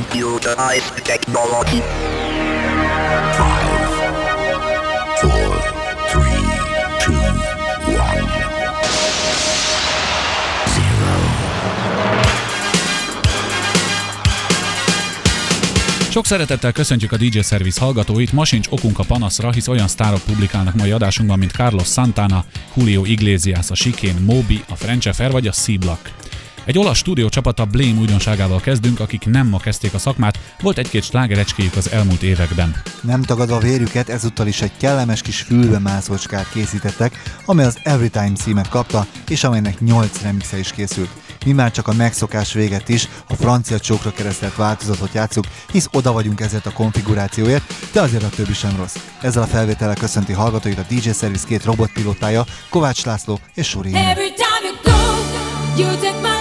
computerized technology. Five, four, three, two, one, zero. Sok szeretettel köszöntjük a DJ Service hallgatóit, ma sincs okunk a panaszra, hisz olyan sztárok publikálnak mai adásunkban, mint Carlos Santana, Julio Iglesias, a Sikén, Moby, a Frenchefer vagy a C-Block. Egy olasz stúdió csapata Blame újdonságával kezdünk, akik nem ma kezdték a szakmát, volt egy-két slágerecskéjük az elmúlt években. Nem tagadva a vérüket, ezúttal is egy kellemes kis fülbemászócskát készítettek, amely az Everytime címet kapta, és amelynek 8 remixe is készült. Mi már csak a megszokás véget is, a francia csókra keresztelt változatot játszuk, hisz oda vagyunk ezért a konfigurációért, de azért a többi sem rossz. Ezzel a felvétellel köszönti hallgatóit a DJ Service két robotpilótája, Kovács László és Suri. Every time you go, you take my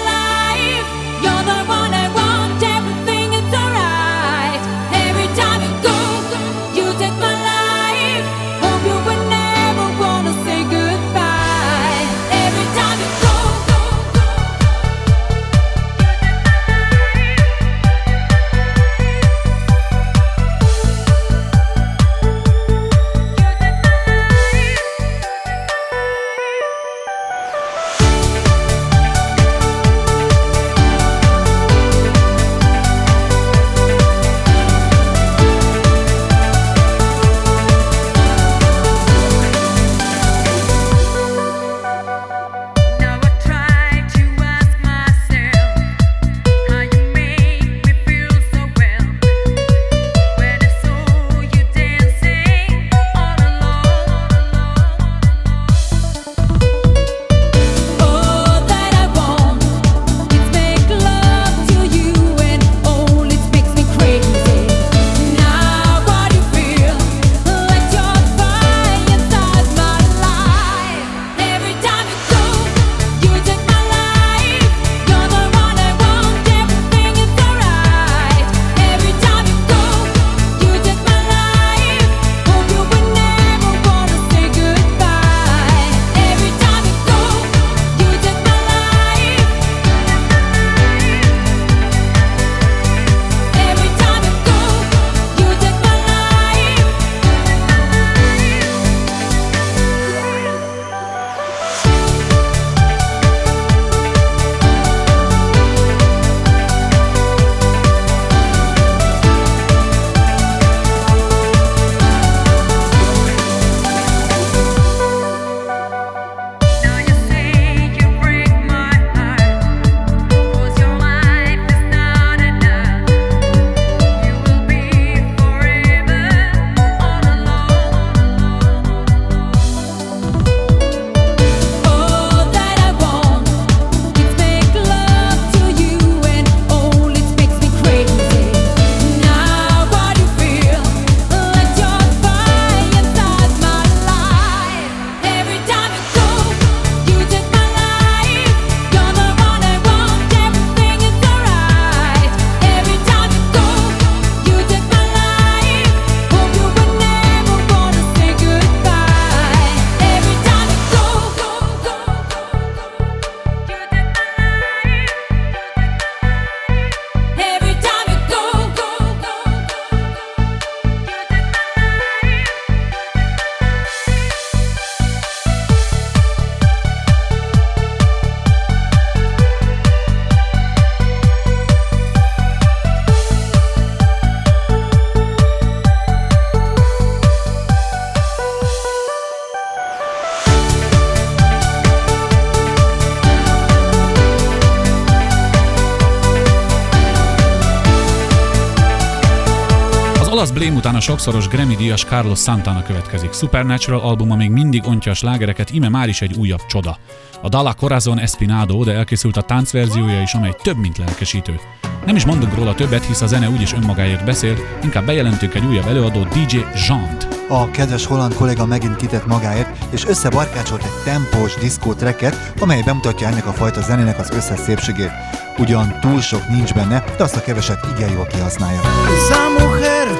után a sokszoros Grammy-díjas Carlos Santana következik. Supernatural albuma még mindig ontja a slágereket, ime már is egy újabb csoda. A Dalla Corazon Espinado, de elkészült a táncverziója is, amely több, mint lelkesítő. Nem is mondunk róla többet, hisz a zene úgyis önmagáért beszél, inkább bejelentünk egy újabb előadó DJ Jeant. A kedves holland kolléga megint kitett magáért, és összebarkácsolt egy tempós diszkó tracket, amely bemutatja ennek a fajta zenének az összes szépségét. Ugyan túl sok nincs benne, de azt a keveset igen jól kihasználja. Esa mujer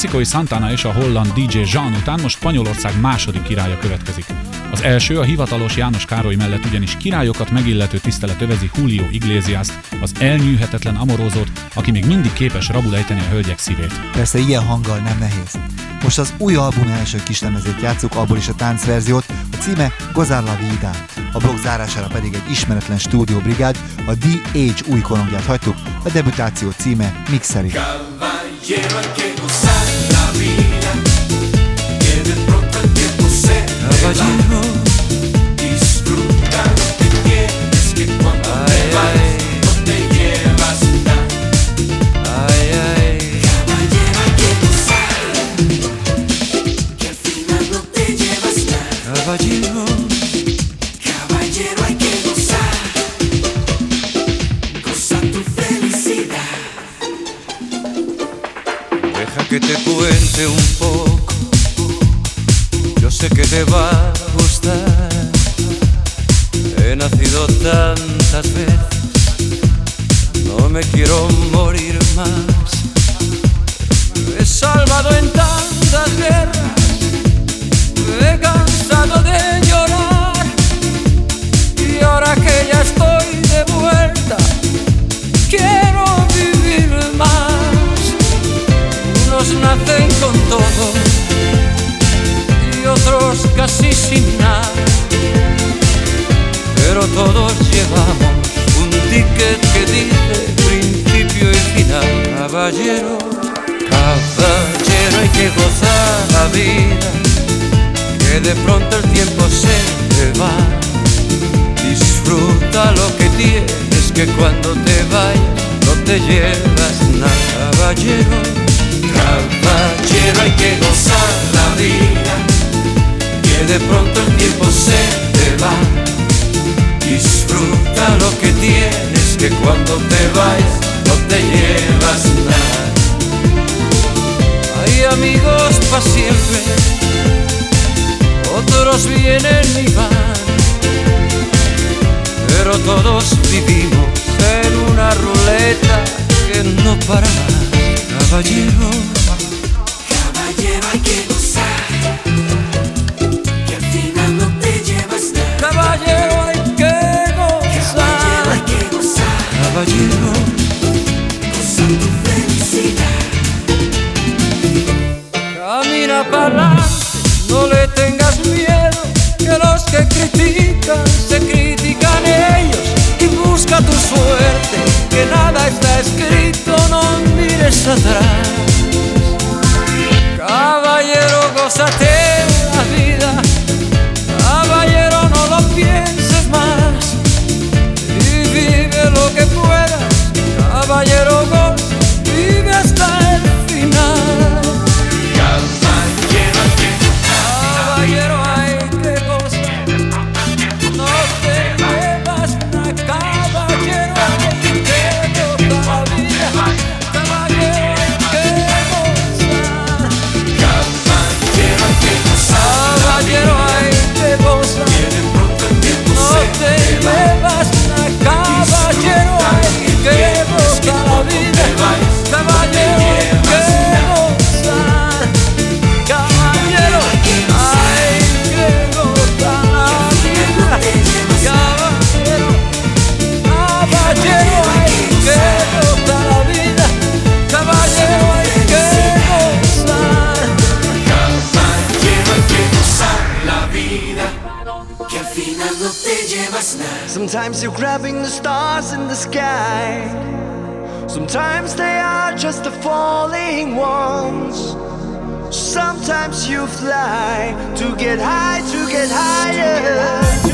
mexikói Santana és a holland DJ Jean után most Spanyolország második királya következik. Az első a hivatalos János Károly mellett ugyanis királyokat megillető tisztelet övezi Julio Iglesias, az elnyűhetetlen amorózót, aki még mindig képes rabul ejteni a hölgyek szívét. Persze ilyen hanggal nem nehéz. Most az új album első kislemezét játszuk, abból is a táncverziót, a címe Gozar la Vida. A blog zárására pedig egy ismeretlen stúdióbrigád, a The Age új korongját hagytuk, a debütáció címe Mixeri. Caballero va. Disfruta que tienes, que cuando te vas no te llevas nada. Caballero hay que gozar, que al final no te llevas nada. Caballero hay que gozar, goza tu felicidad. Deja que te cuente un poco. Yo sé que te va vienen y van, pero todos vivimos en una ruleta que no para más, caballero. Caballero hay que gozar, que al final no te llevas nada. Caballero hay que Caballero hay gozar, que gozar, caballero. goza tu felicidad. Camina para que nada está escrito, no mires atrás. Sometimes you're grabbing the stars in the sky. Sometimes they are just the falling ones. Sometimes you fly to get high, to get higher.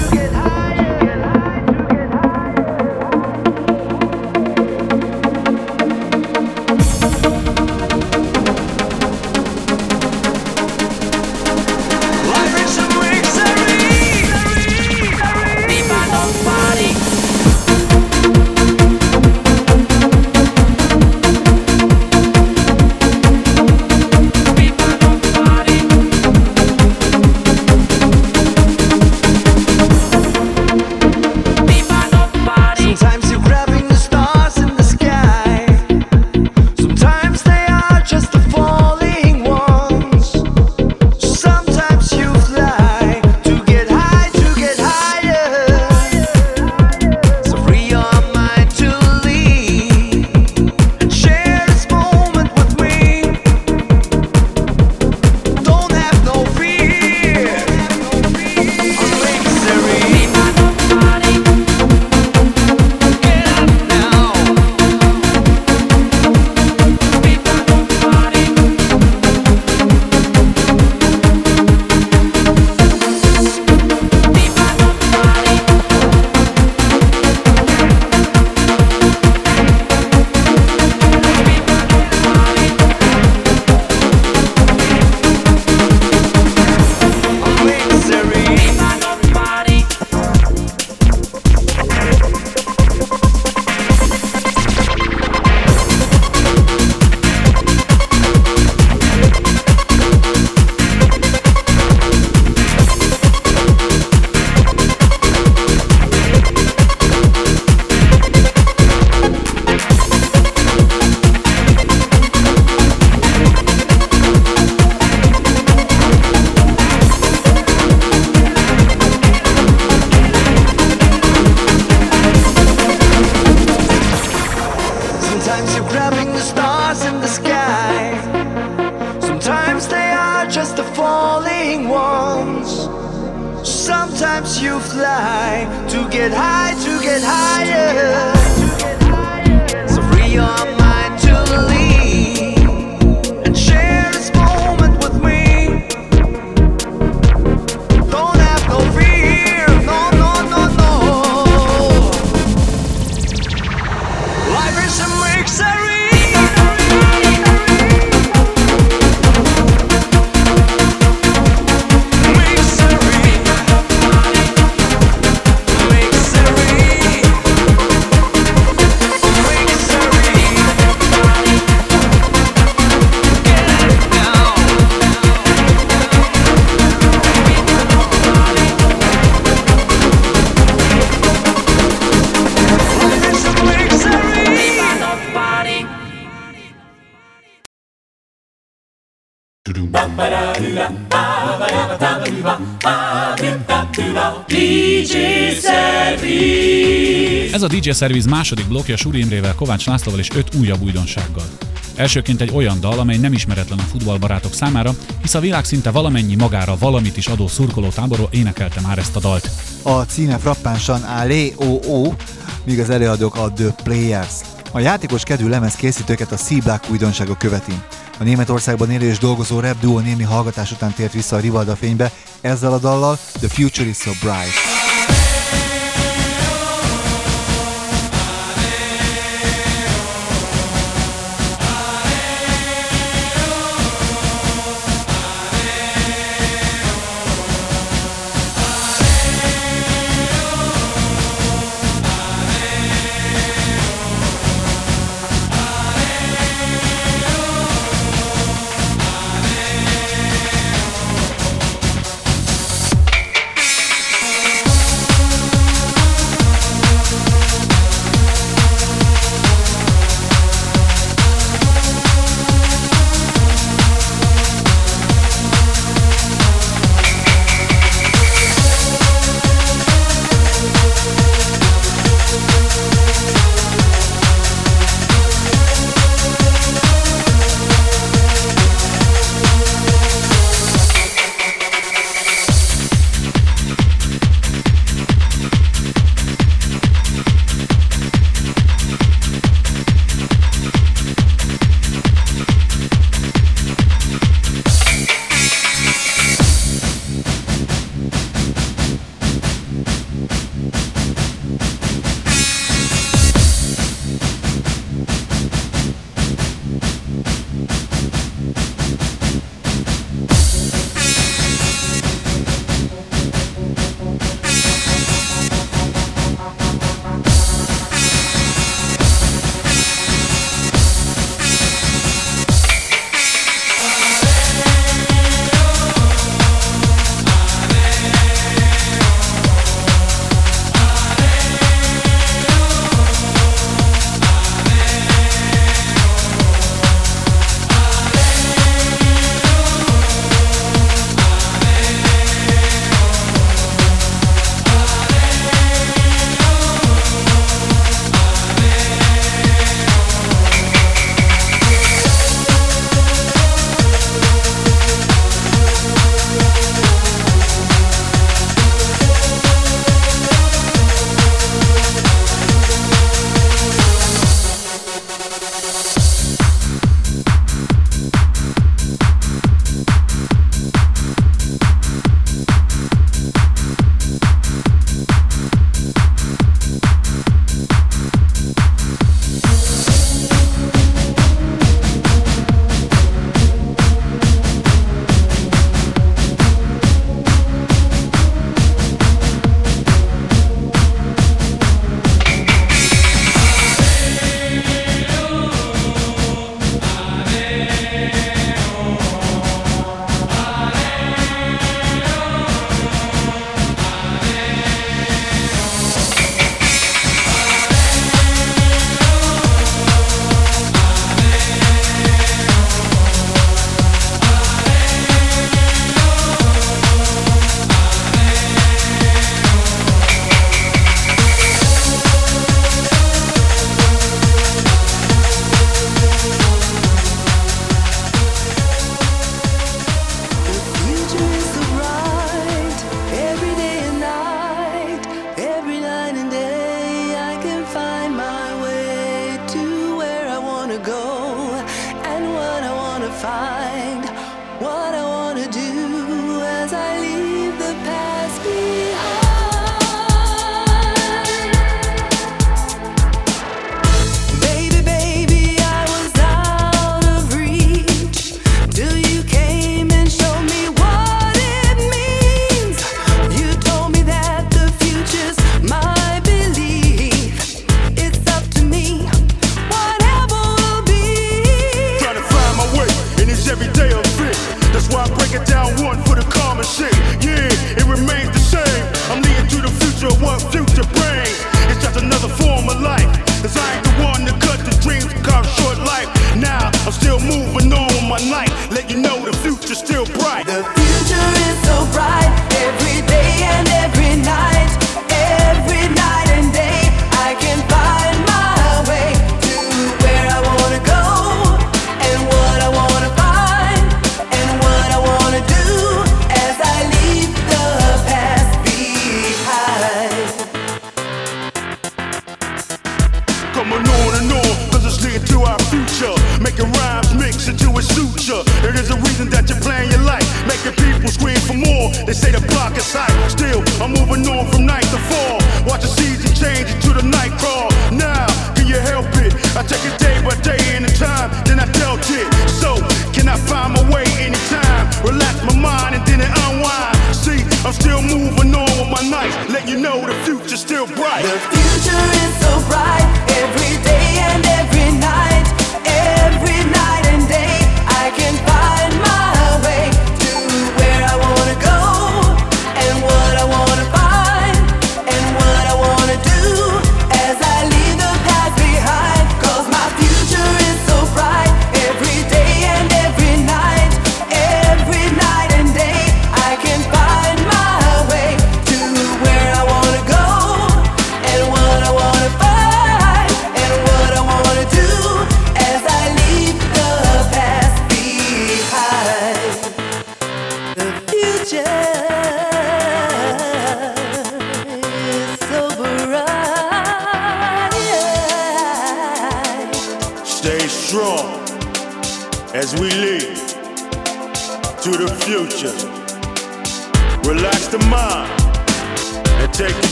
A DJ Service második blokja Suri Imrével, Kovács Lászlóval és öt újabb újdonsággal. Elsőként egy olyan dal, amely nem ismeretlen a futballbarátok számára, hisz a világ szinte valamennyi magára valamit is adó szurkoló táborról énekelte már ezt a dalt. A címe frappánsan Alé O, míg az előadók a The Players. A játékos kedvű lemez készítőket a C-Black újdonsága követi. A Németországban élő és dolgozó rap duo némi hallgatás után tért vissza a Rivalda fénybe ezzel a dallal The Future is so bright.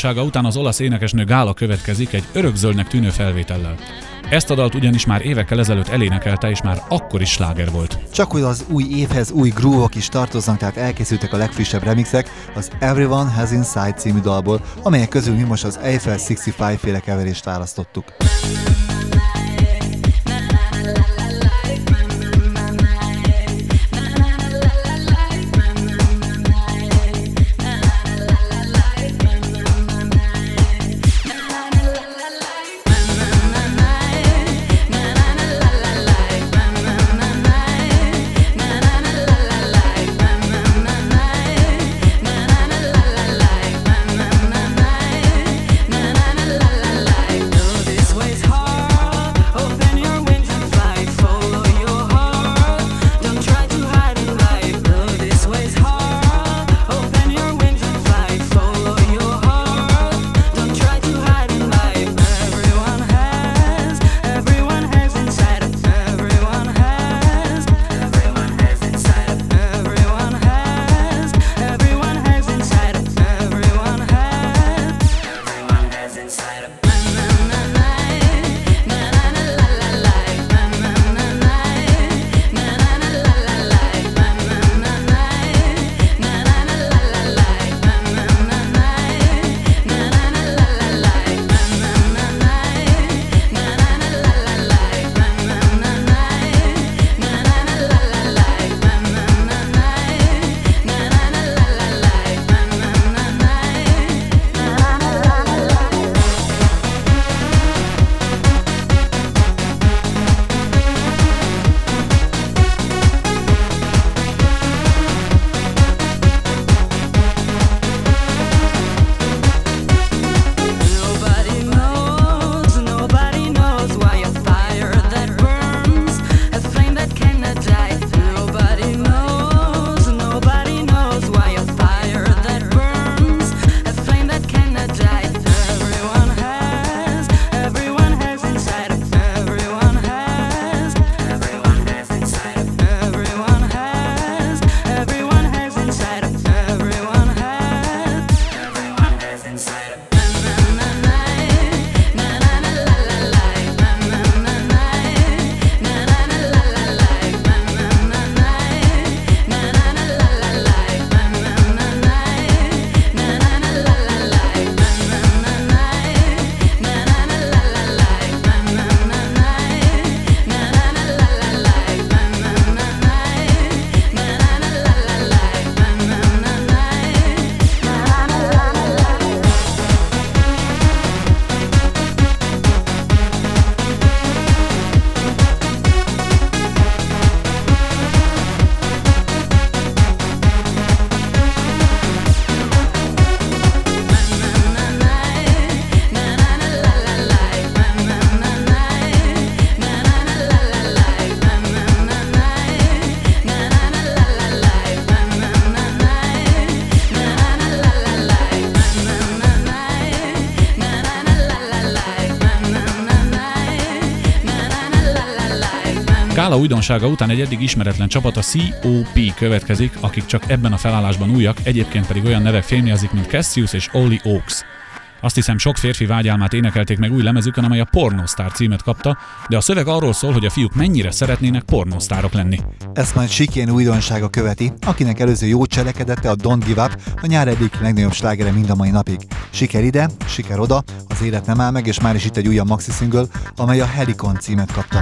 bizonytalansága után az olasz énekesnő Gála következik egy örökzöldnek tűnő felvétellel. Ezt a dalt ugyanis már évekkel ezelőtt elénekelte, és már akkor is sláger volt. Csak hogy az új évhez új grúvok is tartoznak, tehát elkészültek a legfrissebb remixek az Everyone Has Inside című dalból, amelyek közül mi most az Eiffel 65 féle keverést választottuk. Skála újdonsága után egy eddig ismeretlen csapat a COP következik, akik csak ebben a felállásban újak, egyébként pedig olyan nevek fémjelzik, mint Cassius és Oli Oaks. Azt hiszem sok férfi vágyálmát énekelték meg új lemezükön, amely a Pornostar címet kapta, de a szöveg arról szól, hogy a fiúk mennyire szeretnének pornosztárok lenni. Ezt majd Sikén újdonsága követi, akinek előző jó cselekedete a Don't Give Up, a nyár egyik legnagyobb slágere mind a mai napig. Siker ide, siker oda, az élet nem áll meg, és már is itt egy újabb maxi single, amely a Helicon címet kapta.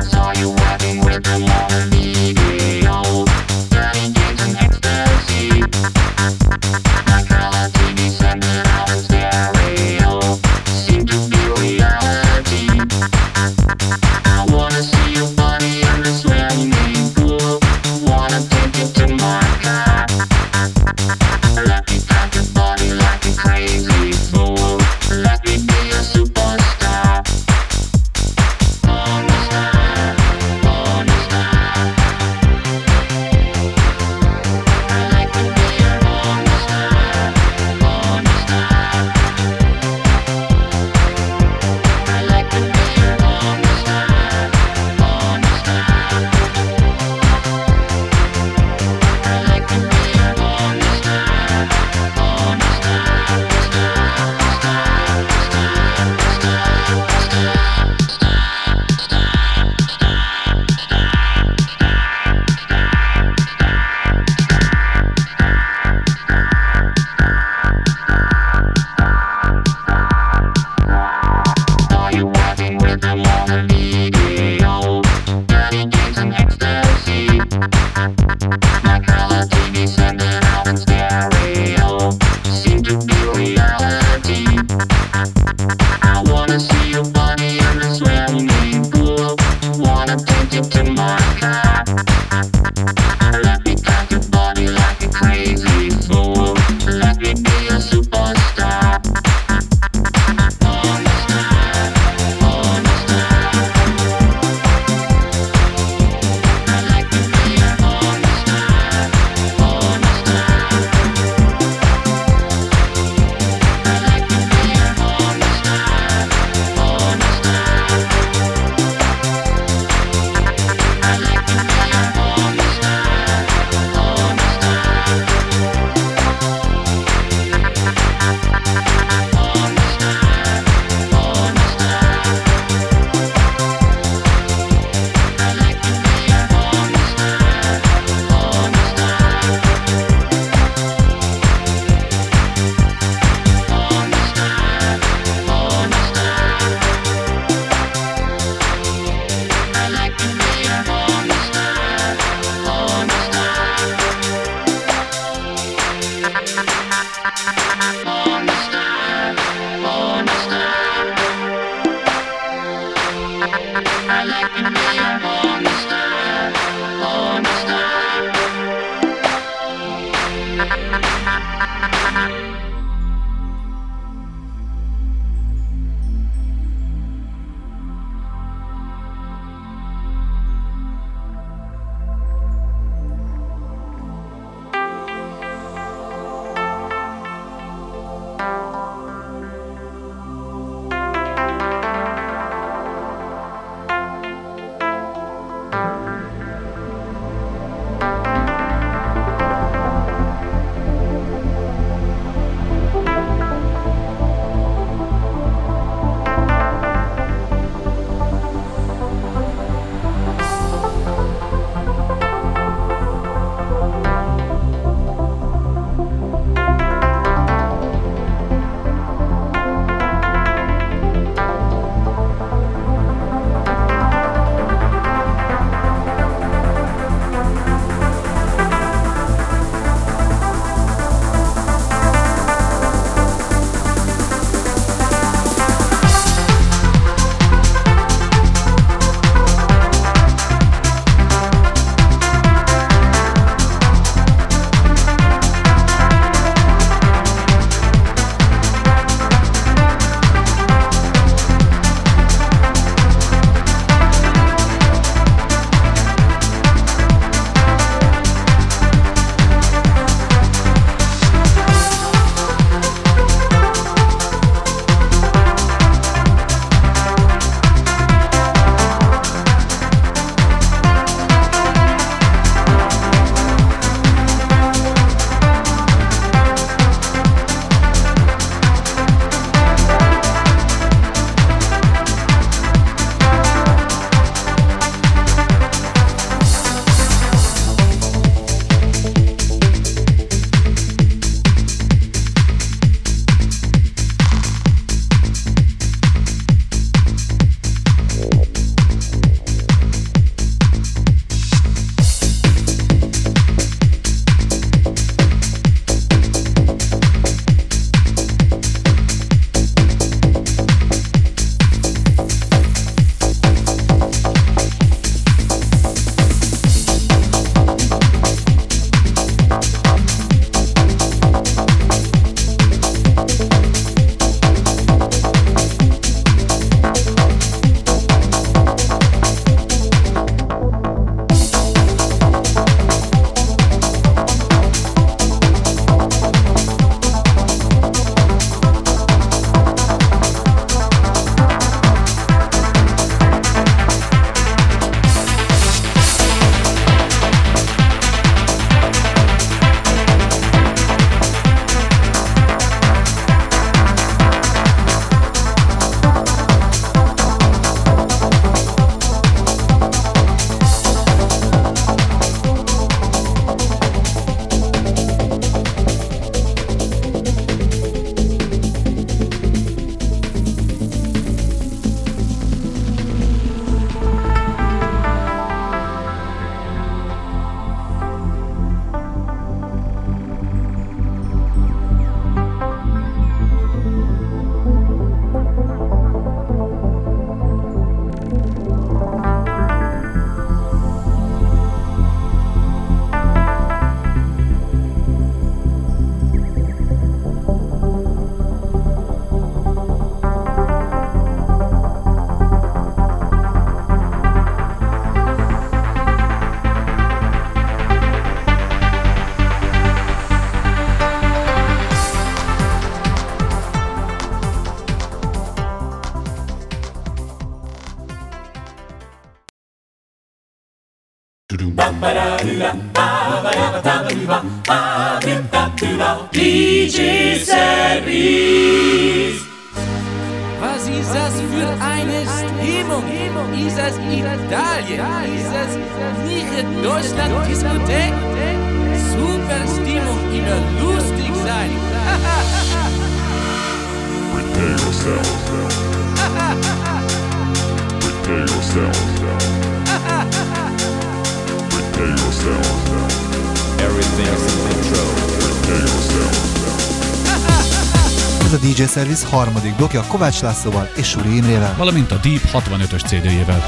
harmadik blokja Kovács Lászlóval és Suri Imrével, valamint a Deep 65-ös CD-jével.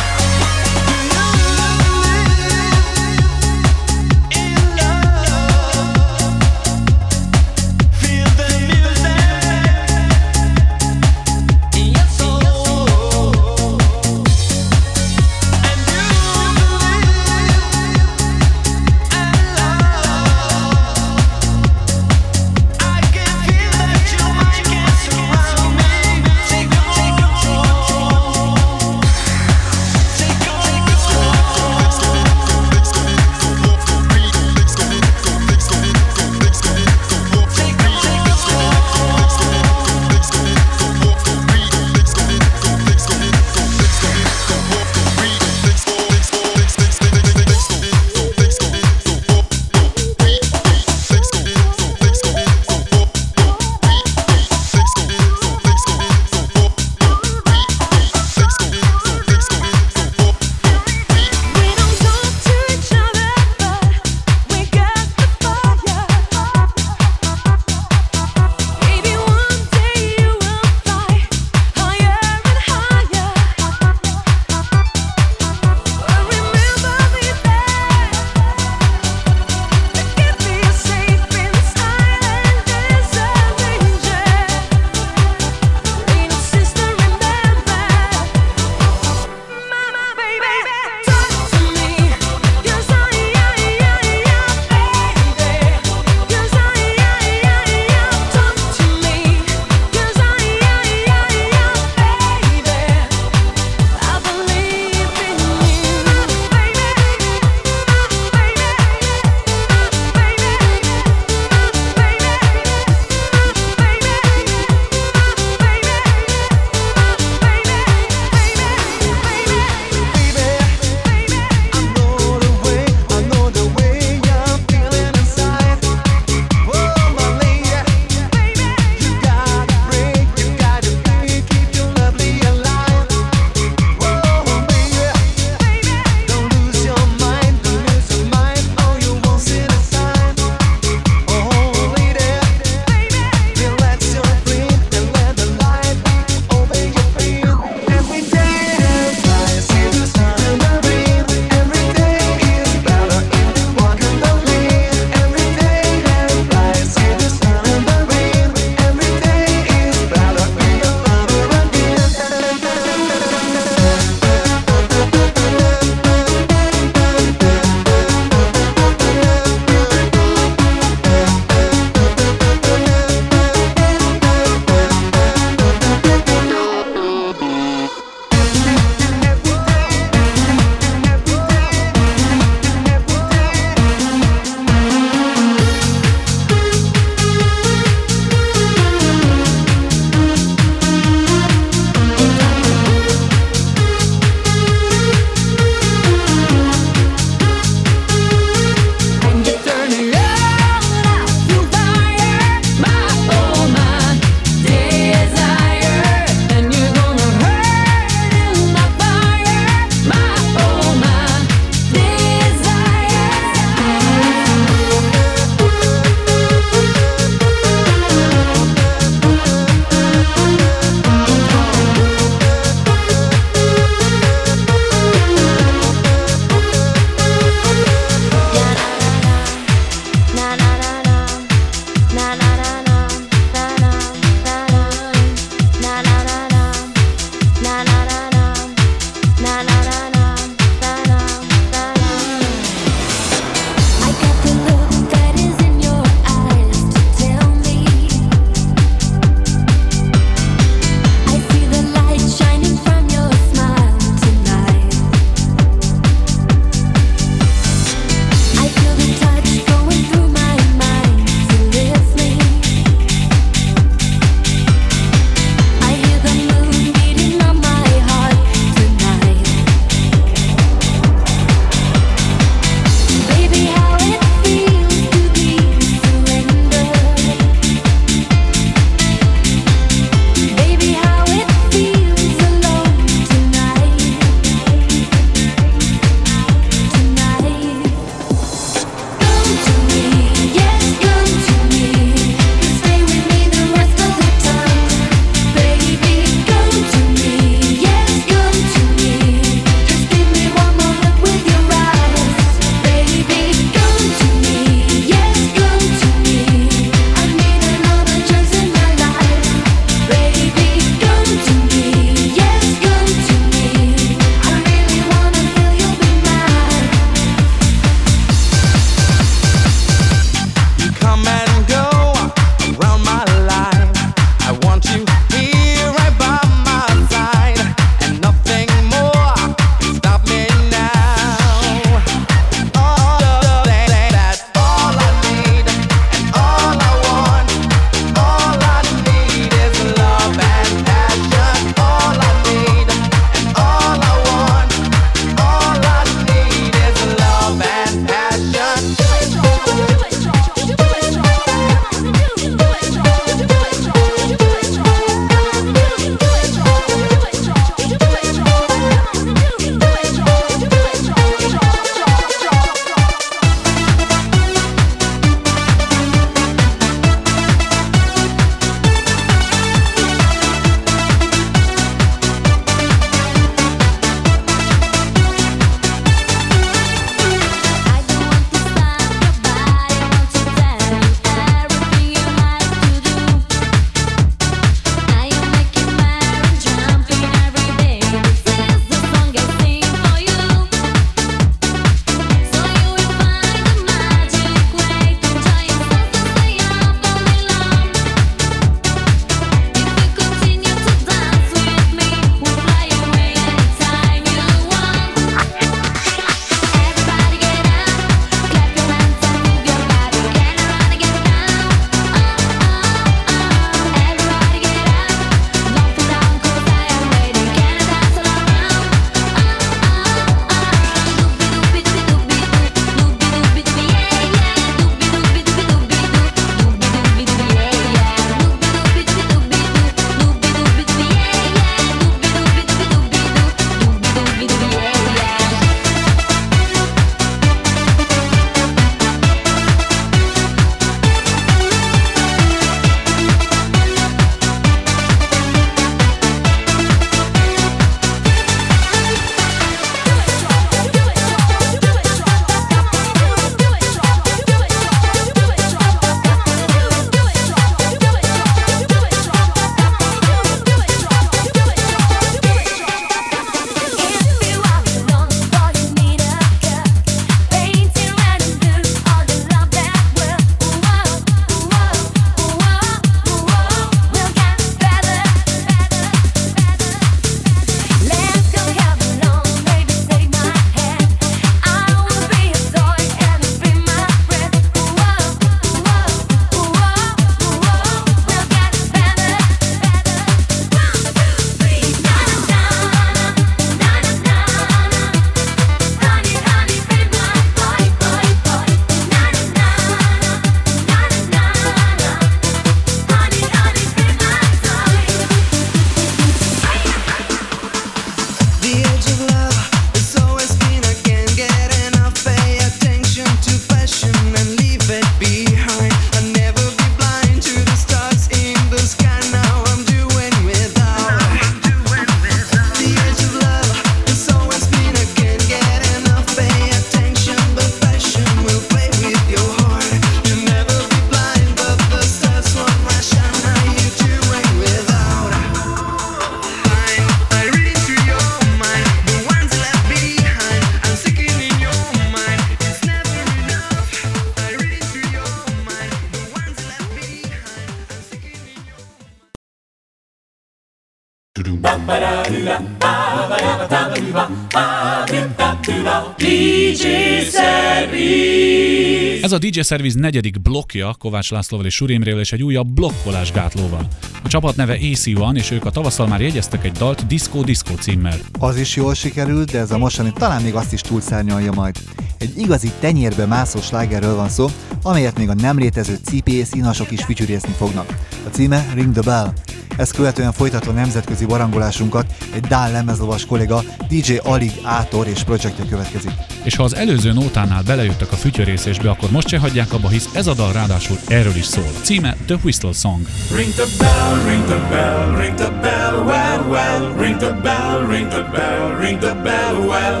a DJ Service negyedik blokja Kovács Lászlóval és Surémrével és egy újabb blokkolás gátlóval. A csapat neve AC One, és ők a tavasszal már jegyeztek egy dalt Disco Disco címmel. Az is jól sikerült, de ez a mostani talán még azt is túlszárnyalja majd. Egy igazi tenyérbe mászó slágerről van szó, amelyet még a nem létező CPS inasok is fütyűrészni fognak. A címe Ring the Bell. Ezt követően folytatva nemzetközi barangolásunkat egy Dán lemezlovas kolléga DJ Alig Átor és projektje következik. És ha az előző nótánál belejöttek a fütyörészésbe, akkor most azt se hagyják abba, hisz ez a dal ráadásul erről is szól. Címe The Whistle Song. Ring the bell, ring the bell, ring the bell, well, well. Ring the bell, ring the bell, ring the bell, well.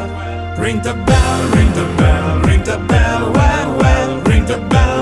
Ring the bell, ring the bell, ring the bell, well, well. Ring the bell.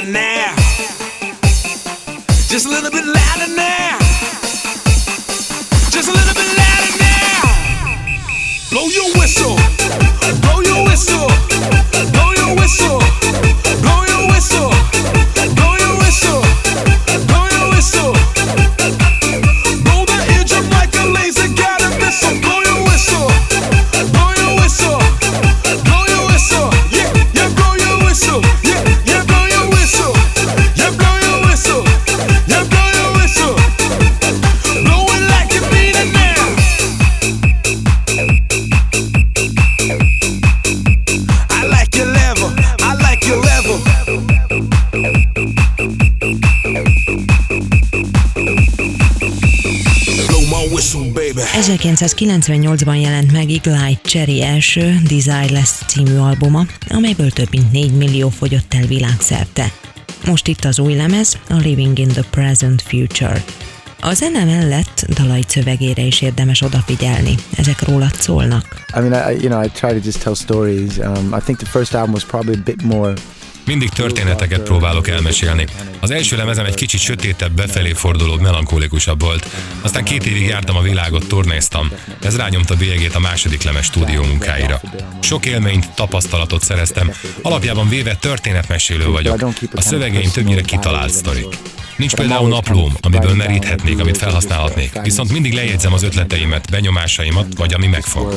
tonight. 1998-ban jelent meg Iglite Cherry első Desireless című albuma, amelyből több mint 4 millió fogyott el világszerte. Most itt az új lemez, a Living in the Present Future. A zene mellett dalai szövegére is érdemes odafigyelni, ezek rólad szólnak. I mean, I, you know, I try to just tell stories. Um, I think the first album was probably a bit more Mindig történeteket próbálok elmesélni. Az első lemezem egy kicsit sötétebb, befelé forduló, melankólikusabb volt. Aztán két évig jártam a világot, turnéztam. Ez rányomta bélyegét a második lemez stúdió munkáira. Sok élményt, tapasztalatot szereztem. Alapjában véve történetmesélő vagyok. A szövegeim többnyire kitalált sztorik. Nincs például naplóm, amiből meríthetnék, amit felhasználhatnék. Viszont mindig lejegyzem az ötleteimet, benyomásaimat, vagy ami megfog.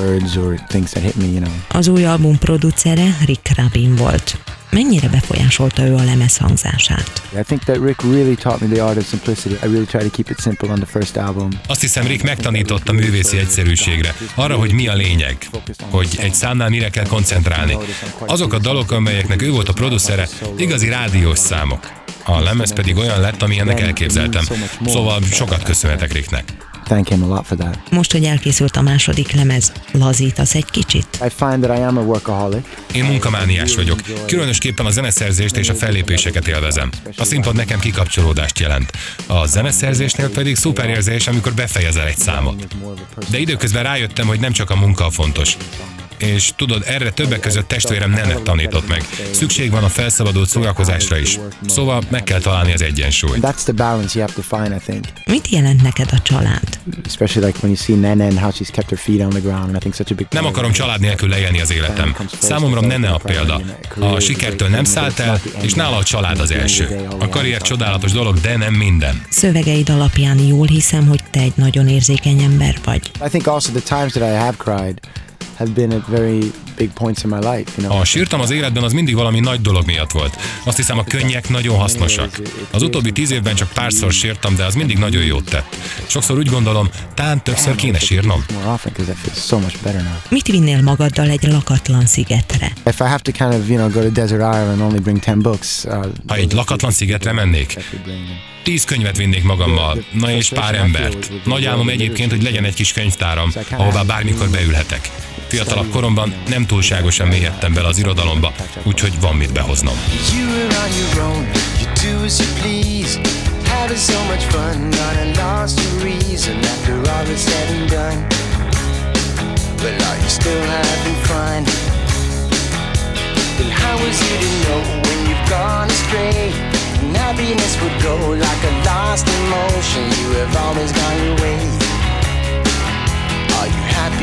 Az új album producere Rick Rabin volt. Mennyire befolyásolta ő a lemez hangzását? I think that Rick really taught me the art of simplicity. I really try to keep it simple on the first album. Azt hiszem, Rick megtanított a művészi egyszerűségre, arra, hogy mi a lényeg, hogy egy számnál mire kell koncentrálni. Azok a dalok, amelyeknek ő volt a producere, igazi rádiós számok. A lemez pedig olyan lett, amilyennek elképzeltem. Szóval sokat köszönhetek Ricknek. Thank him a lot for that. Most, hogy elkészült a második lemez, lazítasz egy kicsit? I find that I am a workaholic. Én munkamániás vagyok. Különösképpen a zeneszerzést és a fellépéseket élvezem. A színpad nekem kikapcsolódást jelent. A zeneszerzésnél pedig szuper érzés, amikor befejezel egy számot. De időközben rájöttem, hogy nem csak a munka a fontos. És tudod, erre többek között testvérem Nenet tanított meg. Szükség van a felszabadult szórakozásra is. Szóval meg kell találni az egyensúlyt. That's the balance you have to find, I think. Mit jelent neked a család? Especially like when you see Nene and how she's kept her feet on the ground. And I think such a big Nem akarom család nélkül leélni az életem. Számomra Nene a példa. A sikertől nem szállt el, és nála a család az első. A karrier csodálatos dolog, de nem minden. Szövegeid alapján jól hiszem, hogy te egy nagyon érzékeny ember vagy. I think also the times that I have cried have been at very big points in my life, you know. Ha sírtam az életben, az mindig valami nagy dolog miatt volt. Azt hiszem, a könnyek nagyon hasznosak. Az utóbbi tíz évben csak párszor sírtam, de az mindig nagyon jót tett. Sokszor úgy gondolom, tán többször kéne sírnom. More often because I feel so much better now. Mit vinnél magaddal egy lakatlan szigetre? If I have to kind of, you know, go to Desert Island and only bring 10 books, uh, Ha egy lakatlan szigetre mennék, tíz könyvet vinnék magammal, na és pár embert. Nagy álmom egyébként, hogy legyen egy kis könyvtáram, ahová bármikor beülhetek. Fiatalabb koromban nem túlságosan mélyedtem bele az irodalomba, úgyhogy van mit behoznom. But are you still having fun? Then how was you to know when you've gone astray? And happiness would go like a lost emotion. You have always gone your way. Are you happy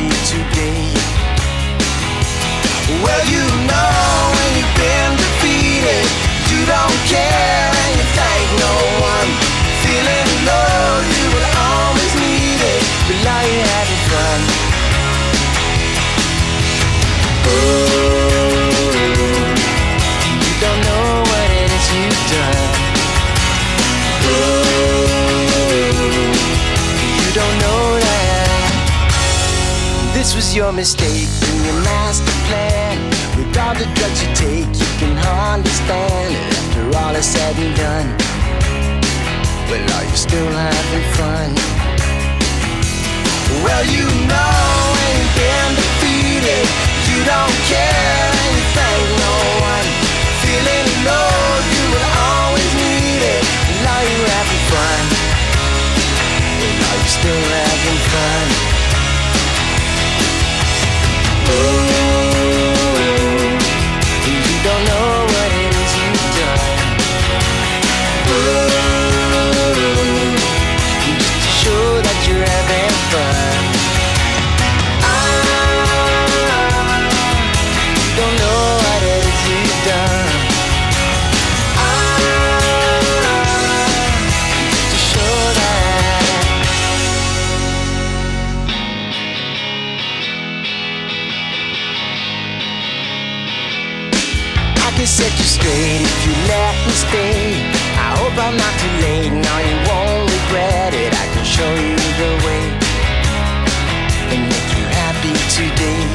mistake in your master plan. With all the drugs you take, you can understand it after all is said and done. Well, are you still having fun? Well, you know you've been defeated, you don't care thank no one. Feeling low, you will always need it. And are you having fun? Well, are you still having fun? Ooh, let. I hope I'm not too late, no, you won't regret it. I can show you the way and make you happy today.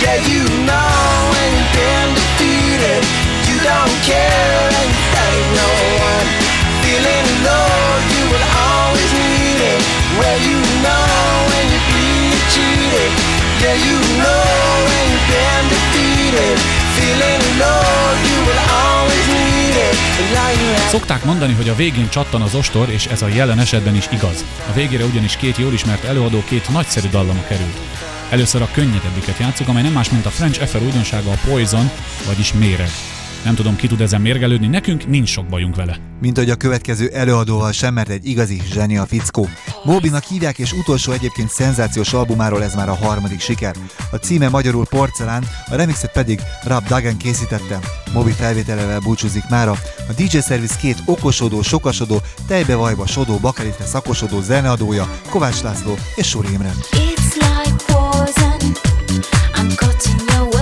Yeah, you know when you've been defeated, you don't care and you thank no one. Feeling low, you will always need it. Well, you know when you're being cheated. Yeah, you know when you've been defeated. Szokták mondani, hogy a végén csattan az ostor, és ez a jelen esetben is igaz. A végére ugyanis két jól ismert előadó két nagyszerű dallama került. Először a könnyedebbiket játszuk, amely nem más, mint a French FR újdonsága a Poison, vagyis Méreg. Nem tudom, ki tud ezen mérgelődni, nekünk nincs sok bajunk vele. Mint hogy a következő előadóval sem, mert egy igazi zseni a fickó. Mobinak hívják, és utolsó egyébként szenzációs albumáról ez már a harmadik siker. A címe magyarul Porcelán, a remixet pedig Rab Dagen készítette. Mobi felvételevel búcsúzik mára. A DJ Service két okosodó, sokasodó, tejbevajba sodó, bakelitre szakosodó zeneadója, Kovács László és Suri Imre. It's like poison. I'm caught in your